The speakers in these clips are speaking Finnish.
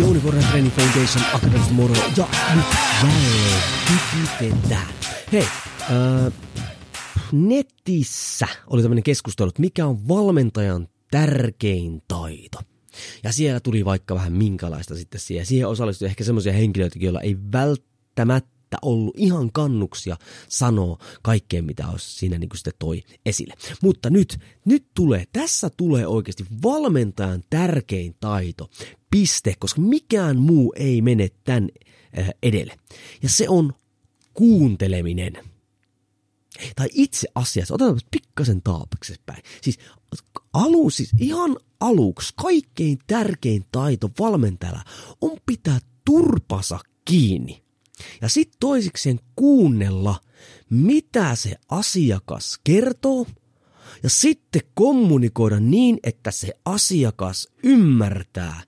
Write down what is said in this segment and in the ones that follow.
Jouni Vuoren Training Foundation Academy moro ja nyt jälleen digitetään. Hei, äh, netissä oli tämmöinen keskustelu, että mikä on valmentajan tärkein taito. Ja siellä tuli vaikka vähän minkälaista sitten siihen. Siihen osallistui ehkä semmoisia henkilöitä, joilla ei välttämättä ollut ihan kannuksia sanoa kaikkeen, mitä olisi siinä niin kuin sitten toi esille. Mutta nyt, nyt tulee, tässä tulee oikeasti valmentajan tärkein taito, piste, koska mikään muu ei mene tämän äh, edelle. Ja se on kuunteleminen. Tai itse asiassa, otetaan pikkasen taapiksi päin. Siis alun, siis ihan aluksi kaikkein tärkein taito valmentajalla on pitää turpasa kiinni. Ja sitten toisikseen kuunnella, mitä se asiakas kertoo, ja sitten kommunikoida niin, että se asiakas ymmärtää,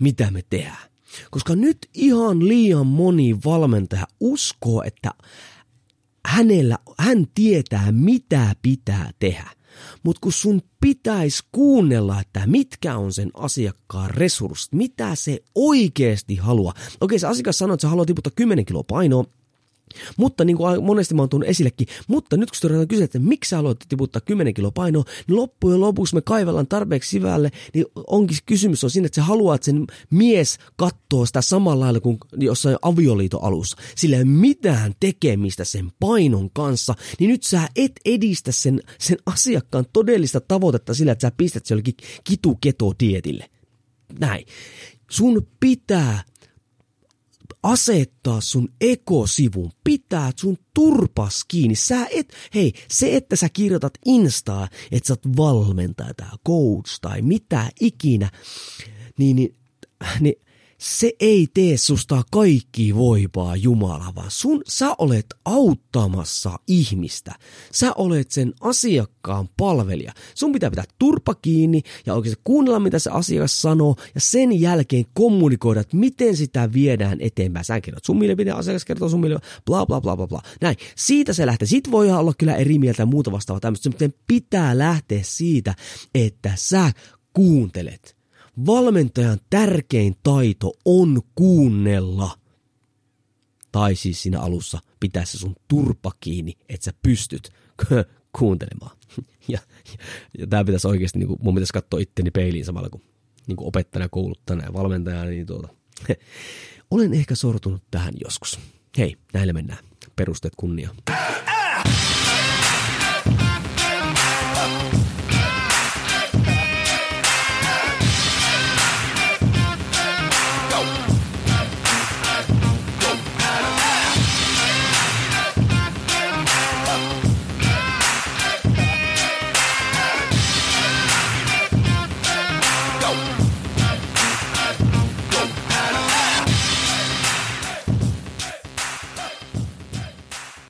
mitä me tehdään. Koska nyt ihan liian moni valmentaja uskoo, että hänellä, hän tietää, mitä pitää tehdä. Mutta kun sun pitäisi kuunnella, että mitkä on sen asiakkaan resurssit, mitä se oikeasti haluaa. Okei, se asiakas sanoo, että se haluaa tiputtaa 10 kiloa painoa, mutta niin kuin monesti mä oon tullut esillekin, mutta nyt kun sitä kysyä, että miksi sä haluat tiputtaa 10 kiloa painoa, niin loppujen lopuksi me kaivellaan tarpeeksi syvälle, niin onkin kysymys on siinä, että sä haluat, sen mies katsoo sitä samalla lailla kuin jossain avioliiton alussa. Sillä ei ole mitään tekemistä sen painon kanssa, niin nyt sä et edistä sen, sen asiakkaan todellista tavoitetta sillä, että sä pistät se jollekin kitu-keto-dietille. Näin. Sun pitää asettaa sun ekosivun, pitää sun turpas kiinni. Sä et, hei, se että sä kirjoitat Instaa, että sä oot valmentaja tai coach tai mitä ikinä, niin, niin, niin se ei tee susta kaikki voipaa Jumala, vaan sun, sä olet auttamassa ihmistä. Sä olet sen asiakkaan palvelija. Sun pitää pitää turpa kiinni ja oikeasti kuunnella, mitä se asiakas sanoo ja sen jälkeen kommunikoida, että miten sitä viedään eteenpäin. Sä kerrot sun mielipiteen, asiakas kertoo sun mielipiteen, bla bla bla bla bla. Näin. Siitä se lähtee. Siitä voi olla kyllä eri mieltä ja muuta vastaavaa tämmöistä. Sen pitää lähteä siitä, että sä kuuntelet valmentajan tärkein taito on kuunnella. Tai siis siinä alussa pitää se sun turpa kiinni, että sä pystyt kuuntelemaan. Ja, ja, ja tämä pitäisi oikeasti, niin kuin, mun pitäisi katsoa itteni peiliin samalla kuin, niin kuin opettajana, kouluttajana ja valmentajana. Niin tuota. Olen ehkä sortunut tähän joskus. Hei, näillä mennään. Perusteet kunnia.